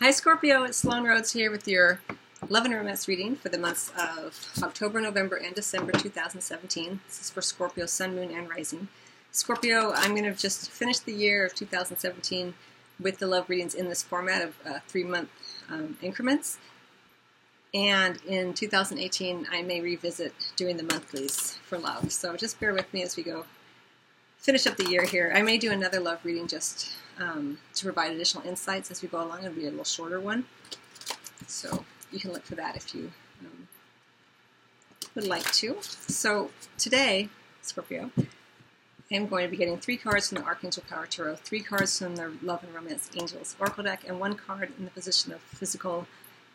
Hi, Scorpio. It's Sloan Rhodes here with your Love and Romance reading for the months of October, November, and December 2017. This is for Scorpio, Sun, Moon, and Rising. Scorpio, I'm going to just finish the year of 2017 with the love readings in this format of uh, three month um, increments. And in 2018, I may revisit doing the monthlies for love. So just bear with me as we go finish up the year here. I may do another love reading just um, to provide additional insights as we go along. It'll be a little shorter one. So you can look for that if you um, would like to. So today, Scorpio, I am going to be getting three cards from the Archangel Power Tarot, three cards from the Love and Romance Angels Oracle deck, and one card in the position of physical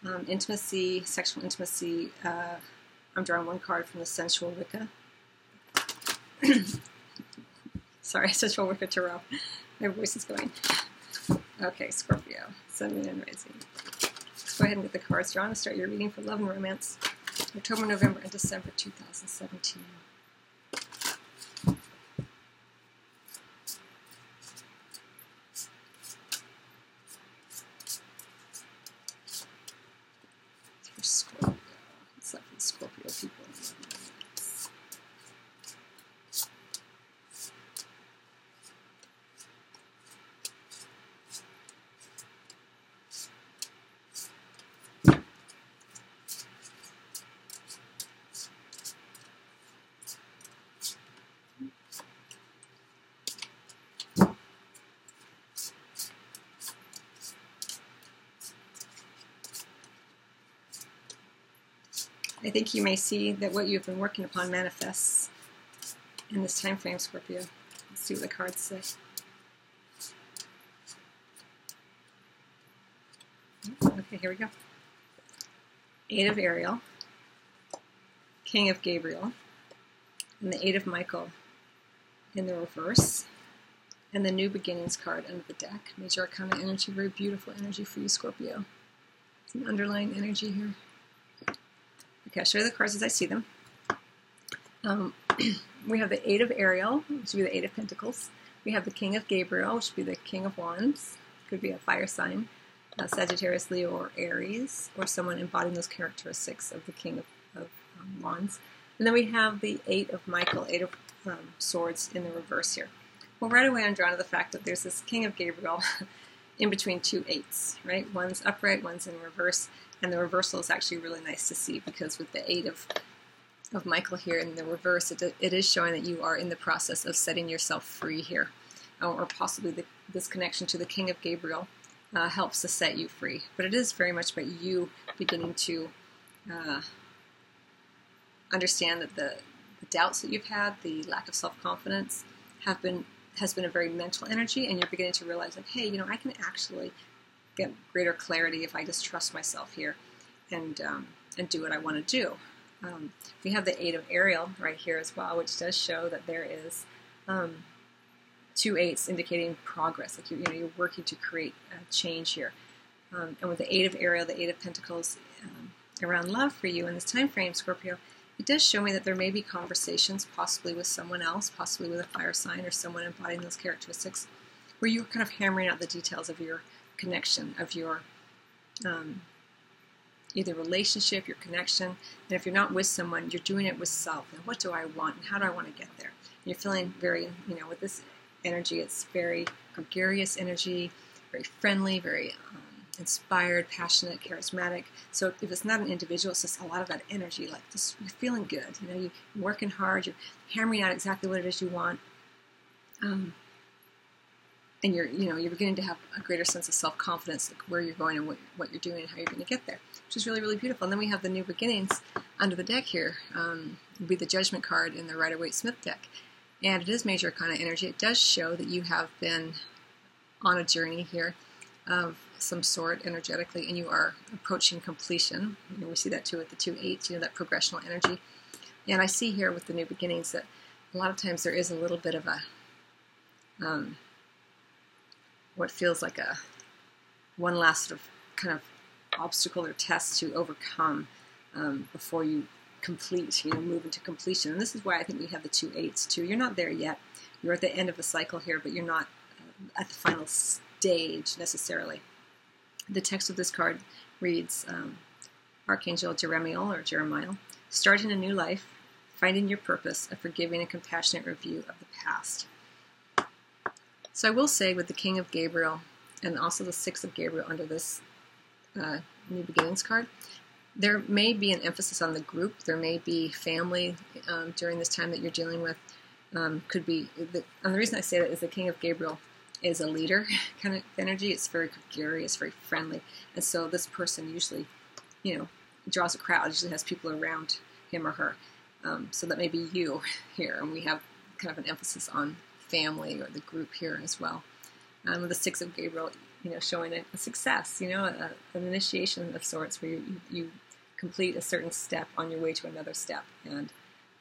um, intimacy, sexual intimacy. Uh, I'm drawing one card from the Sensual Wicca. Sorry, Sensual Wicca Tarot. My voice is going. Okay, Scorpio, Sun, and Rising. Let's go ahead and get the cards drawn and start your reading for love and romance. October, November, and December 2017. For Scorpio. What's up for the Scorpio people? I think you may see that what you've been working upon manifests in this time frame, Scorpio. Let's see what the cards say. Okay, here we go. Eight of Ariel, King of Gabriel, and the Eight of Michael in the reverse, and the New Beginnings card under the deck. Major Arcana energy, very beautiful energy for you, Scorpio. Some underlying energy here. Okay, I'll show you the cards as I see them. Um, we have the Eight of Ariel, which would be the Eight of Pentacles. We have the King of Gabriel, which would be the King of Wands. Could be a fire sign, uh, Sagittarius, Leo, or Aries, or someone embodying those characteristics of the King of, of um, Wands. And then we have the Eight of Michael, Eight of um, Swords in the reverse here. Well, right away I'm drawn to the fact that there's this King of Gabriel in between two eights, right? One's upright, one's in reverse, and the reversal is actually really nice to see because with the eight of of Michael here in the reverse, it, it is showing that you are in the process of setting yourself free here, or possibly the, this connection to the King of Gabriel uh, helps to set you free. But it is very much about you beginning to uh, understand that the, the doubts that you've had, the lack of self confidence, have been has been a very mental energy, and you're beginning to realize that hey, you know, I can actually get greater clarity if I just trust myself here and um, and do what I want to do. Um, we have the eight of Ariel right here as well, which does show that there is um, two eights indicating progress. Like you, you know, you're working to create change here. Um, and with the eight of Ariel, the eight of Pentacles um, around love for you in this time frame, Scorpio, it does show me that there may be conversations, possibly with someone else, possibly with a fire sign or someone embodying those characteristics, where you're kind of hammering out the details of your connection, of your um, either relationship, your connection. And if you're not with someone, you're doing it with self. And what do I want? And how do I want to get there? And you're feeling very, you know, with this energy, it's very gregarious energy, very friendly, very um, inspired, passionate, charismatic. So if it's not an individual, it's just a lot of that energy. Like just you're feeling good. You know, you're working hard. You're hammering out exactly what it is you want. Um, and you're you know you're beginning to have a greater sense of self confidence, like where you're going and what, what you're doing and how you're going to get there, which is really really beautiful. And then we have the new beginnings under the deck here. Um, would be the Judgment card in the Rider Waite Smith deck, and it is major kind of energy. It does show that you have been on a journey here of some sort energetically, and you are approaching completion. You know, we see that too with the two eights. You know that progressional energy, and I see here with the new beginnings that a lot of times there is a little bit of a um, what feels like a one last sort of kind of obstacle or test to overcome um, before you complete, you know, move into completion. And this is why I think we have the two eights too. You're not there yet. You're at the end of the cycle here, but you're not uh, at the final stage necessarily. The text of this card reads um, Archangel Jeremiel or Jeremiah, starting a new life, finding your purpose, a forgiving and compassionate review of the past. So I will say with the King of Gabriel and also the Six of Gabriel under this uh, New Beginnings card, there may be an emphasis on the group. There may be family um, during this time that you're dealing with. Um, could be, the, and the reason I say that is the King of Gabriel is a leader kind of energy. It's very gregarious, very friendly, and so this person usually, you know, draws a crowd. Usually has people around him or her. Um, so that may be you here, and we have kind of an emphasis on family or the group here as well. Um, with the Six of Gabriel, you know, showing a, a success, you know, a, an initiation of sorts where you, you, complete a certain step on your way to another step. And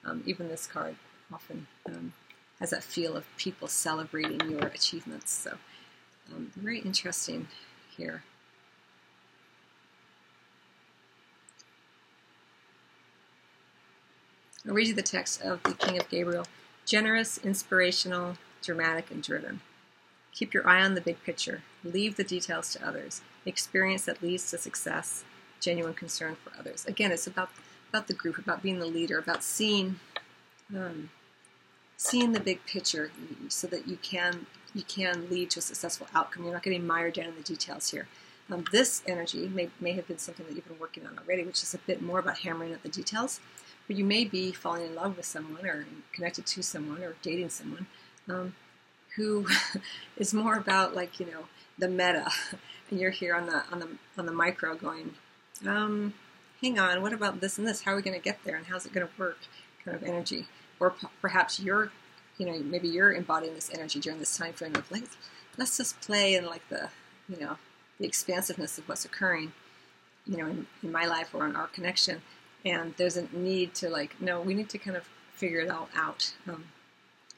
um, even this card often um, has that feel of people celebrating your achievements. So, um, very interesting here. I'll read you the text of the King of Gabriel generous, inspirational, dramatic, and driven. Keep your eye on the big picture. Leave the details to others. Experience that leads to success. Genuine concern for others. Again, it's about about the group, about being the leader, about seeing um, seeing the big picture, so that you can you can lead to a successful outcome. You're not getting mired down in the details here. Um, this energy may, may have been something that you've been working on already, which is a bit more about hammering at the details. But you may be falling in love with someone or connected to someone or dating someone um, who is more about like you know the meta, and you're here on the on the on the micro going, um, hang on, what about this and this? How are we going to get there, and how's it going to work? Kind of energy, or p- perhaps you're, you know, maybe you're embodying this energy during this time frame of like, let's just play in like the, you know, the expansiveness of what's occurring, you know, in, in my life or in our connection, and there's a need to like, no, we need to kind of figure it all out. Um,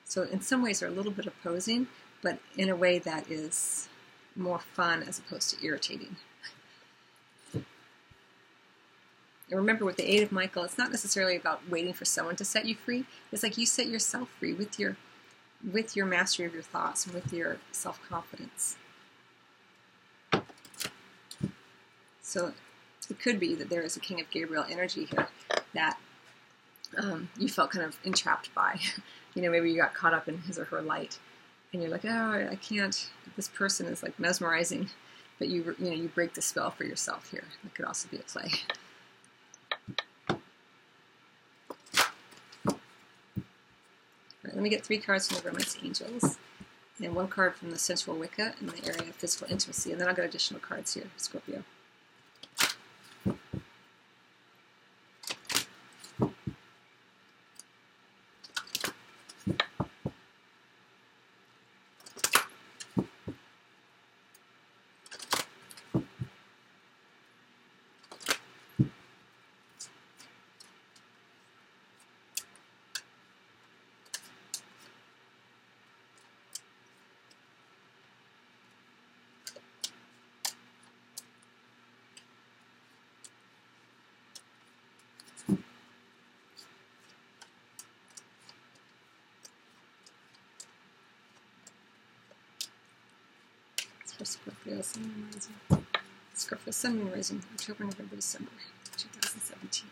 so in some ways, they're a little bit opposing, but in a way that is more fun as opposed to irritating. And remember, with the eight of Michael, it's not necessarily about waiting for someone to set you free. It's like you set yourself free with your with your mastery of your thoughts and with your self confidence. So it could be that there is a King of Gabriel energy here that um, you felt kind of entrapped by. you know, maybe you got caught up in his or her light, and you're like, oh, I can't. This person is like mesmerizing, but you you know you break the spell for yourself here. That could also be a play. Let me get three cards from the Romance Angels, and one card from the Sensual Wicca in the area of physical intimacy, and then I'll get additional cards here, Scorpio. Sun, Moon, Rising. Sun, Moon, Rising, October, November, December 2017.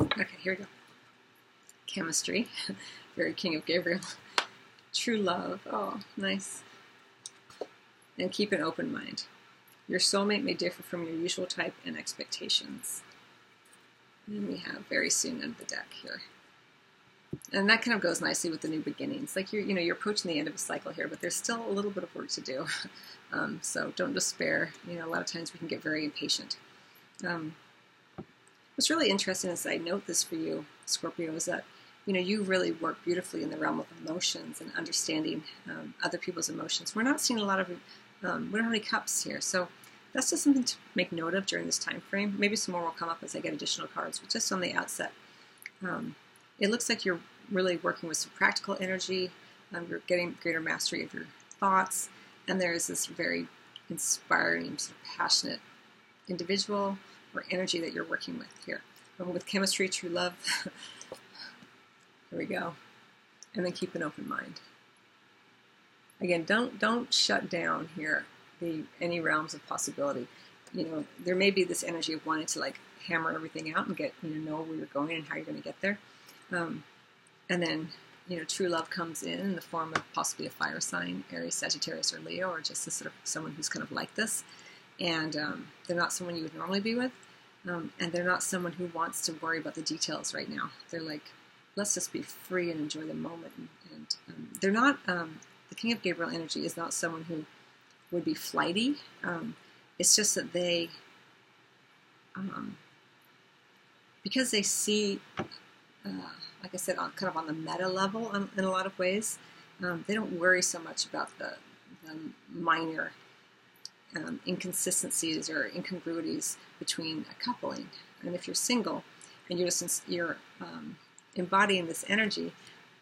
Okay, here we go. Chemistry, very King of Gabriel. True love, oh, nice. And keep an open mind. Your soulmate may differ from your usual type and expectations. And we have very soon under the deck here and that kind of goes nicely with the new beginnings. Like you're, you know, you're approaching the end of a cycle here, but there's still a little bit of work to do. Um, so don't despair. You know, a lot of times we can get very impatient. Um, what's really interesting as I note this for you, Scorpio, is that you know you really work beautifully in the realm of emotions and understanding um, other people's emotions. We're not seeing a lot of um, we don't have any cups here, so that's just something to make note of during this time frame. Maybe some more will come up as I get additional cards, but just on the outset. Um, it looks like you're really working with some practical energy. Um, you're getting greater mastery of your thoughts, and there is this very inspiring, sort of passionate individual or energy that you're working with here. And with chemistry, true love. here we go. and then keep an open mind. Again, don't don't shut down here the any realms of possibility. You know, there may be this energy of wanting to like hammer everything out and get you know know where you're going and how you're going to get there, um, and then you know true love comes in in the form of possibly a fire sign, Aries, Sagittarius, or Leo, or just a sort of someone who's kind of like this, and um, they're not someone you would normally be with, um, and they're not someone who wants to worry about the details right now. They're like, let's just be free and enjoy the moment, and, and um, they're not. Um, the King of Gabriel energy is not someone who would be flighty. Um, it's just that they, um, because they see, uh, like I said, on, kind of on the meta level in, in a lot of ways, um, they don't worry so much about the, the minor um, inconsistencies or incongruities between a coupling. And if you're single and you're just you're um, embodying this energy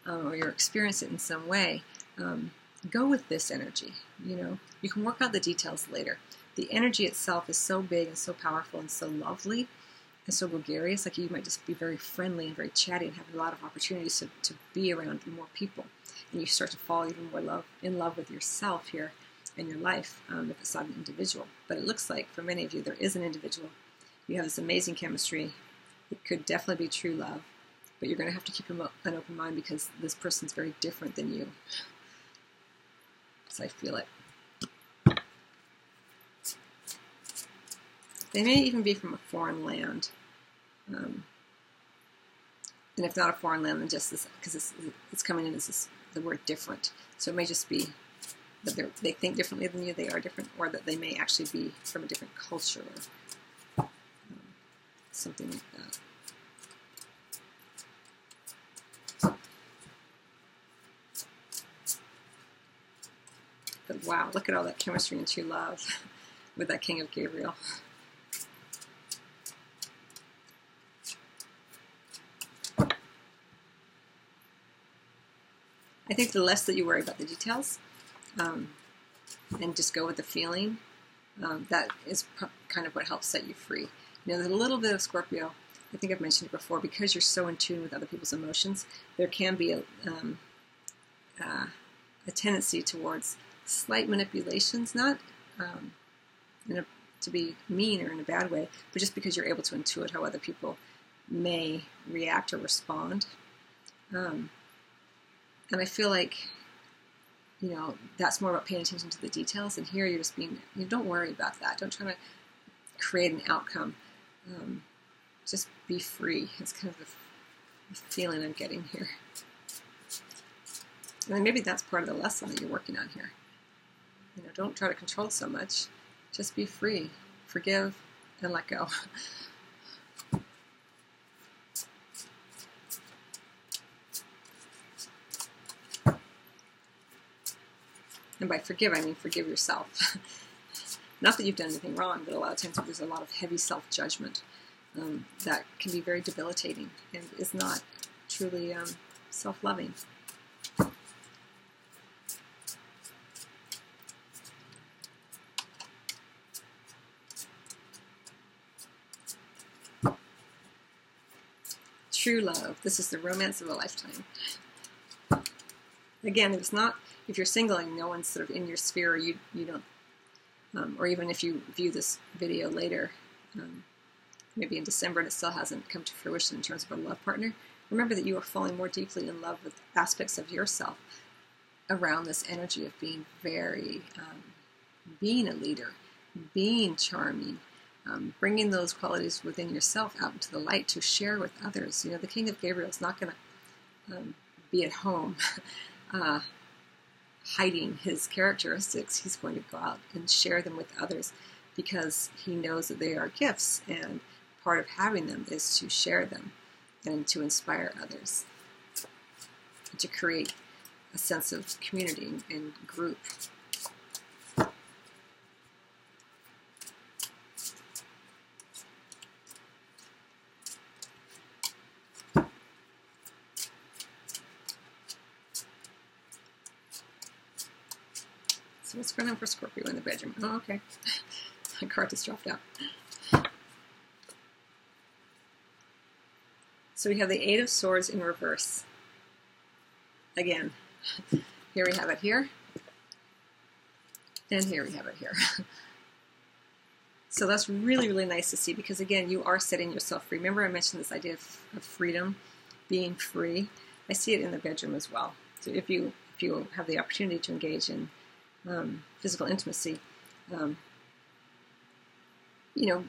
uh, or you're experiencing it in some way, um, go with this energy. You know, you can work out the details later. The energy itself is so big and so powerful and so lovely and so gregarious. Like you might just be very friendly and very chatty and have a lot of opportunities to, to be around more people. And you start to fall even more love in love with yourself here in your life um, if it's not an individual. But it looks like for many of you there is an individual. You have this amazing chemistry. It could definitely be true love, but you're going to have to keep an open mind because this person's very different than you. So I feel it. They may even be from a foreign land. Um, and if not a foreign land, then just this, because it's, it's, coming in as this, the word different. So it may just be that they think differently than you, they are different, or that they may actually be from a different culture or um, something like that. But wow, look at all that chemistry and true love with that King of Gabriel. Think the less that you worry about the details um, and just go with the feeling, um, that is kind of what helps set you free. You know, there's a little bit of Scorpio. I think I've mentioned it before. Because you're so in tune with other people's emotions, there can be a, um, uh, a tendency towards slight manipulations, not um, a, to be mean or in a bad way, but just because you're able to intuit how other people may react or respond. Um, and I feel like, you know, that's more about paying attention to the details. And here you're just being, you know, don't worry about that. Don't try to create an outcome. Um, just be free. It's kind of the, the feeling I'm getting here. And maybe that's part of the lesson that you're working on here. You know, don't try to control so much. Just be free, forgive, and let go. And by forgive, I mean forgive yourself. Not that you've done anything wrong, but a lot of times there's a lot of heavy self judgment um, that can be very debilitating and is not truly um, self loving. true love. This is the romance of a lifetime. Again, it's not, if you're single and no one's sort of in your sphere, or you you don't, um, or even if you view this video later, um, maybe in December, and it still hasn't come to fruition in terms of a love partner, remember that you are falling more deeply in love with aspects of yourself around this energy of being very, um, being a leader, being charming, um, bringing those qualities within yourself out into the light to share with others. You know, the King of Gabriel is not going to um, be at home uh, hiding his characteristics. He's going to go out and share them with others because he knows that they are gifts, and part of having them is to share them and to inspire others, to create a sense of community and group. What's going on for Scorpio in the bedroom? Oh, okay. My card just dropped out. So we have the Eight of Swords in reverse. again, here we have it here, and here we have it here. so that's really, really nice to see because, again, you are setting yourself free. Remember, I mentioned this idea of, of freedom, being free. I see it in the bedroom as well. So if you if you have the opportunity to engage in um, physical intimacy, um, you know,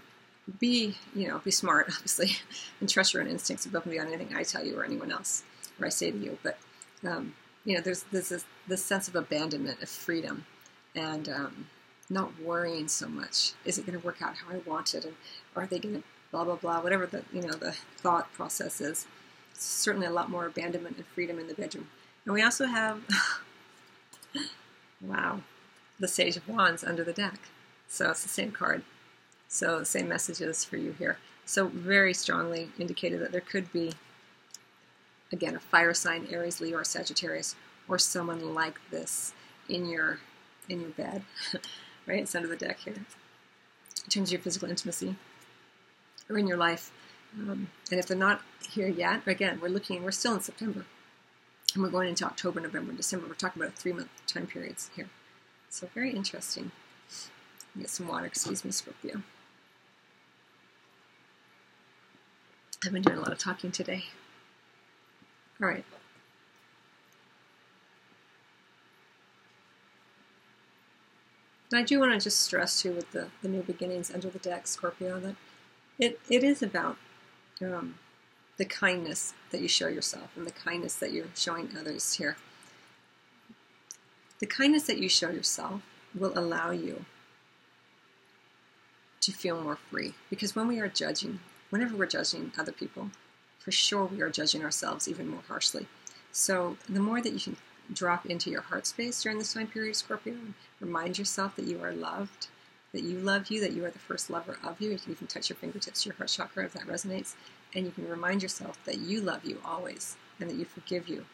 be you know be smart, obviously, and trust your own instincts above and beyond anything I tell you or anyone else or I say to you. But um, you know, there's there's this, this, sense of abandonment of freedom and um, not worrying so much. Is it going to work out how I want it, and are they going to blah blah blah, whatever the you know the thought process is. Certainly, a lot more abandonment and freedom in the bedroom. And we also have, wow, the Sage of Wands under the deck. So it's the same card. So, the same messages for you here. So, very strongly indicated that there could be, again, a fire sign, Aries, Leo, or Sagittarius, or someone like this in your in your bed, right? It's under the deck here. In terms of your physical intimacy, or in your life. Um, and if they're not here yet, again, we're looking, we're still in September. And we're going into October, November, December. We're talking about three month time periods here. So, very interesting. Get some water, excuse me, Scorpio. I've been doing a lot of talking today. All right. And I do want to just stress too with the, the new beginnings under the deck, Scorpio, that it, it is about um, the kindness that you show yourself and the kindness that you're showing others here. The kindness that you show yourself will allow you to feel more free. Because when we are judging, whenever we're judging other people, for sure we are judging ourselves even more harshly. So the more that you can drop into your heart space during this time period, Scorpio, remind yourself that you are loved, that you love you, that you are the first lover of you. You can touch your fingertips your heart chakra if that resonates. And you can remind yourself that you love you always and that you forgive you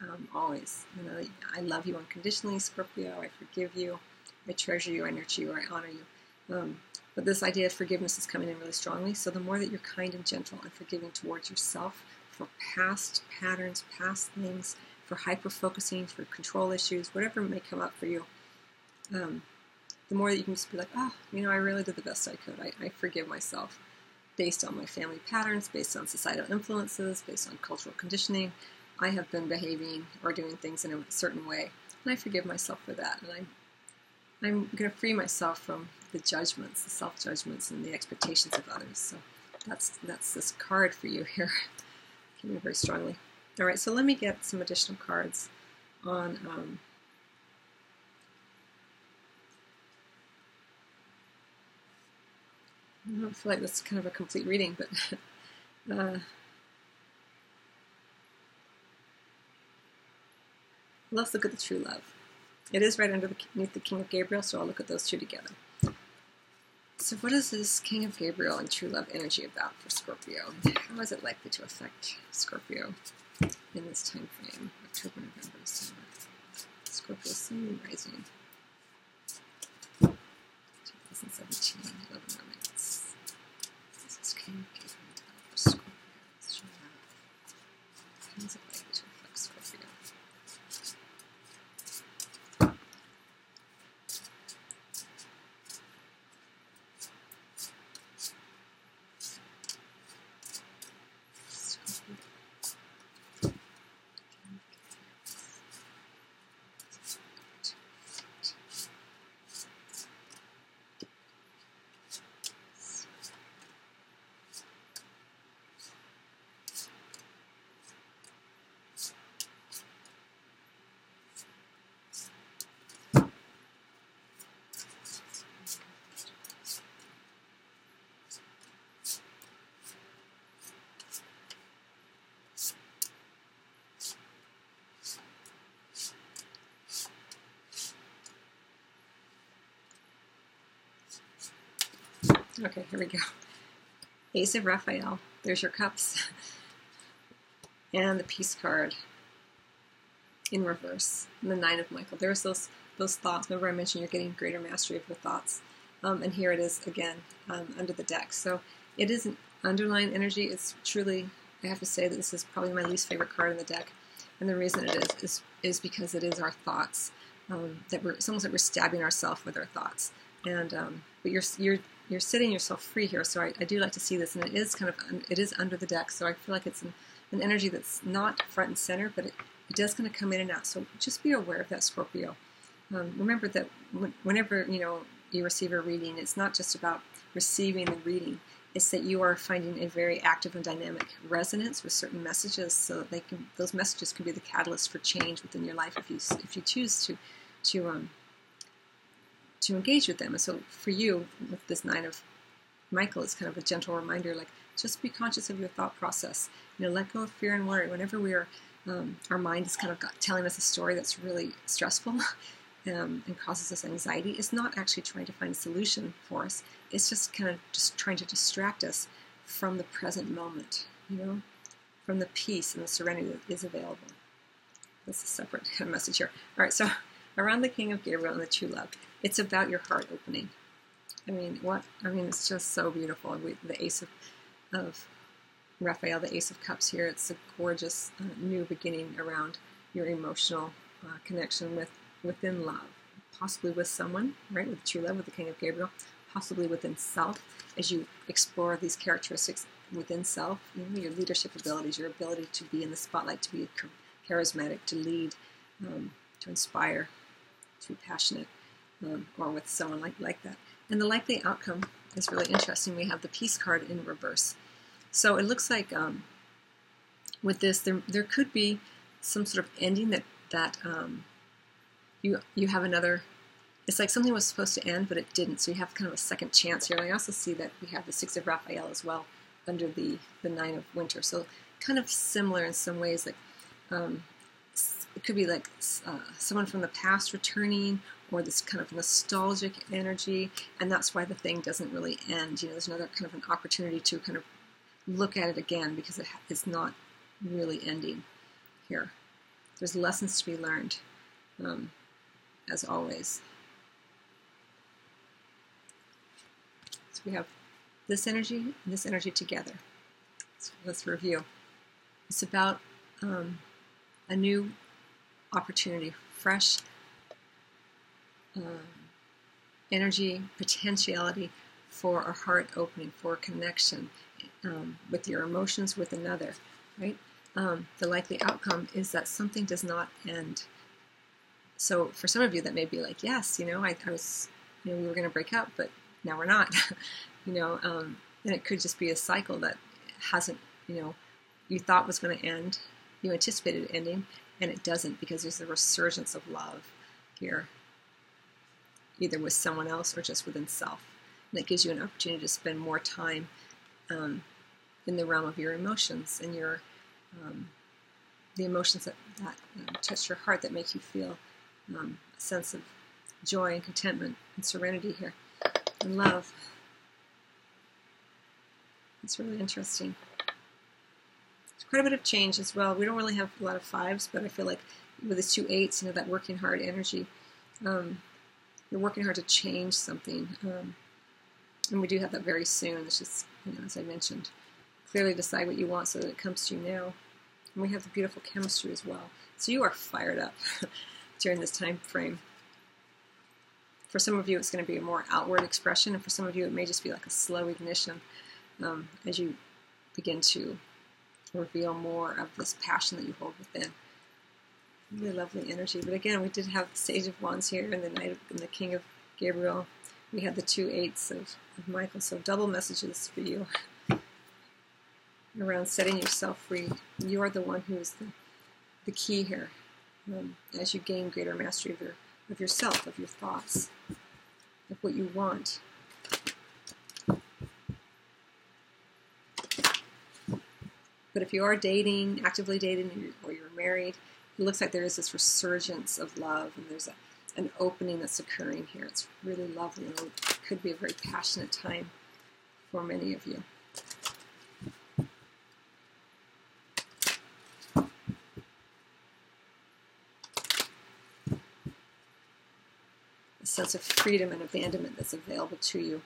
um, always. You know, I love you unconditionally, Scorpio. I forgive you. I treasure you. I nurture you. I honor you. Um, but this idea of forgiveness is coming in really strongly. So the more that you're kind and gentle and forgiving towards yourself for past patterns, past things, for hyper focusing, for control issues, whatever may come up for you, um, the more that you can just be like, oh, you know, I really did the best I could. I, I forgive myself based on my family patterns, based on societal influences, based on cultural conditioning. I have been behaving or doing things in a certain way, and I forgive myself for that. And I'm I'm going to free myself from the judgments, the self judgments, and the expectations of others. So that's that's this card for you here. Came very strongly. All right, so let me get some additional cards on. Um, I don't feel like that's kind of a complete reading, but uh, let's look at the true love. It is right underneath the King of Gabriel, so I'll look at those two together. So, what is this King of Gabriel and true love energy about for Scorpio? How is it likely to affect Scorpio in this time frame? October, November, December. Scorpio Sun Rising. 2017, 11 moments. Okay. Okay, here we go. Ace of Raphael. There's your cups. and the peace card in reverse. And the nine of Michael. There's those those thoughts. Remember I mentioned you're getting greater mastery of your thoughts. Um, and here it is again um, under the deck. So it is an underlying energy. It's truly, I have to say that this is probably my least favorite card in the deck. And the reason it is is, is because it is our thoughts um, that we're it's almost like we're stabbing ourselves with our thoughts. And um, but you're you're you're setting yourself free here. So I, I, do like to see this, and it is kind of it is under the deck. So I feel like it's an, an energy that's not front and center, but it, it does kind of come in and out. So just be aware of that, Scorpio. Um, remember that whenever you know you receive a reading, it's not just about receiving the reading. It's that you are finding a very active and dynamic resonance with certain messages, so they can those messages can be the catalyst for change within your life if you if you choose to to um, to engage with them. And so for you, with this nine of Michael, it's kind of a gentle reminder, like just be conscious of your thought process. You know, let go of fear and worry. Whenever we are, um, our mind is kind of telling us a story that's really stressful, um, and causes us anxiety It's not actually trying to find a solution for us. It's just kind of just trying to distract us from the present moment, you know, from the peace and the serenity that is available. That's a separate message here. All right, so around the King of Gabriel and the True Love, it's about your heart opening. I mean, what? I mean, it's just so beautiful. We, the Ace of, of Raphael, the Ace of Cups here, it's a gorgeous uh, new beginning around your emotional uh, connection with within love, possibly with someone, right, with true love, with the King of Gabriel, possibly within self, as you explore these characteristics within self, you know, your leadership abilities, your ability to be in the spotlight, to be charismatic, to lead, um, to inspire, to be passionate, um, or with someone like, like that. And the likely outcome is really interesting. We have the peace card in reverse. So it looks like um, with this, there, there could be some sort of ending that, that um, you you have another. It's like something was supposed to end, but it didn't. So you have kind of a second chance here. And I also see that we have the six of Raphael as well under the the nine of Winter. So kind of similar in some ways. Like um, it could be like uh, someone from the past returning, or this kind of nostalgic energy, and that's why the thing doesn't really end. You know, there's another kind of an opportunity to kind of look at it again because it is not really ending here. There's lessons to be learned. Um, as always. So we have this energy and this energy together. So let's review. It's about um, a new opportunity, fresh um, energy, potentiality for a heart opening, for a connection um, with your emotions with another, right? Um, the likely outcome is that something does not end. So for some of you that may be like yes you know i, I was you know we were going to break up but now we're not. You know um, and it could just be a cycle that hasn't you know you thought was going to end you anticipated ending and it doesn't because there's a resurgence of love here either with someone else or just within self and that gives you an opportunity to spend more time um, in the realm of your emotions and your um, the emotions that, that uh, touch your heart that make you feel um, a sense of joy and contentment and serenity here and love. It's really interesting. It's quite a bit of change as well. We don't really have a lot of fives, but I feel like with the two eights, you know, that working hard energy, um, you're working hard to change something. Um, and we do have that very soon. It's just, you know, as I mentioned, clearly decide what you want so that it comes to you now. And we have the beautiful chemistry as well. So you are fired up. during this time frame. For some of you, it's going to be a more outward expression, and for some of you, it may just be like a slow ignition um, as you begin to reveal more of this passion that you hold within. Really lovely energy. But again, we did have the Sage of Wands here, and the Knight of, and the King of Gabriel. We had the two eights of, of Michael, so double messages for you around setting yourself free. You are the one who is the, the key here um, as you gain greater mastery of, your, of yourself, of your thoughts, of what you want. But if you are dating, actively dating, or you're married, it looks like there is this resurgence of love, and there's a, an opening that's occurring here. It's really lovely, and it could be a very passionate time for many of you. A sense of freedom and abandonment that's available to you.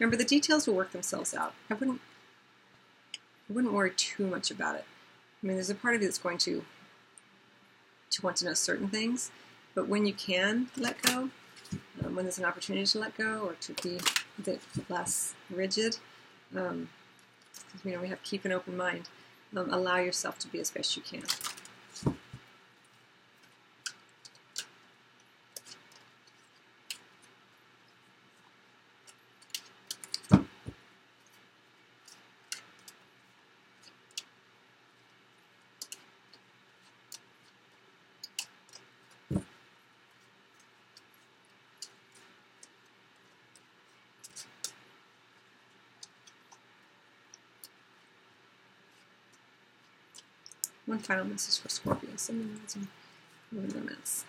Remember, the details will work themselves out. I wouldn't I wouldn't worry too much about it. I mean, there's a part of you that's going to to want to know certain things, but when you can let go, um, when there's an opportunity to let go or to be a bit less rigid, um, you know, we have keep an open mind. Um, allow yourself to be as best you can. One final message for Scorpio. Some romance.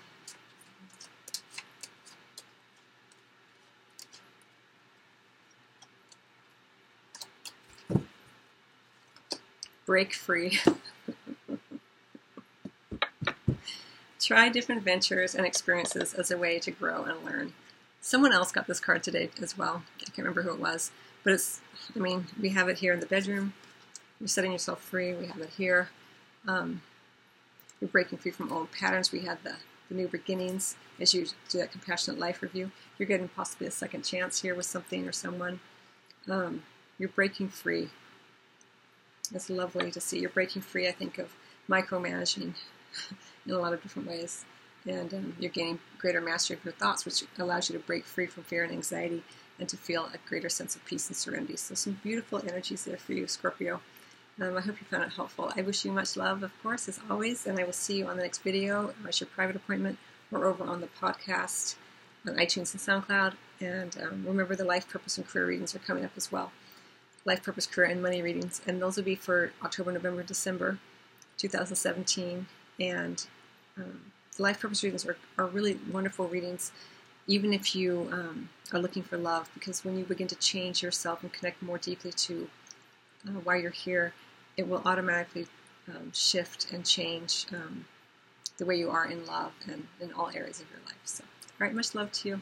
Break free. Try different ventures and experiences as a way to grow and learn. Someone else got this card today as well. I can't remember who it was, but it's, I mean, we have it here in the bedroom. You're setting yourself free. We have it here. Um, you're breaking free from old patterns. We had the, the new beginnings as you do that compassionate life review. You're getting possibly a second chance here with something or someone. Um, you're breaking free. It's lovely to see. You're breaking free, I think, of micromanaging in a lot of different ways. And um, you're gaining greater mastery of your thoughts, which allows you to break free from fear and anxiety and to feel a greater sense of peace and serenity. So, some beautiful energies there for you, Scorpio. Um, I hope you found it helpful. I wish you much love, of course, as always, and I will see you on the next video, as your private appointment, or over on the podcast on iTunes and SoundCloud. And um, remember, the life purpose and career readings are coming up as well. Life purpose, career, and money readings, and those will be for October, November, December, 2017. And um, the life purpose readings are, are really wonderful readings, even if you um, are looking for love, because when you begin to change yourself and connect more deeply to uh, why you're here it will automatically um, shift and change um, the way you are in love and in all areas of your life. So, all right, much love to you.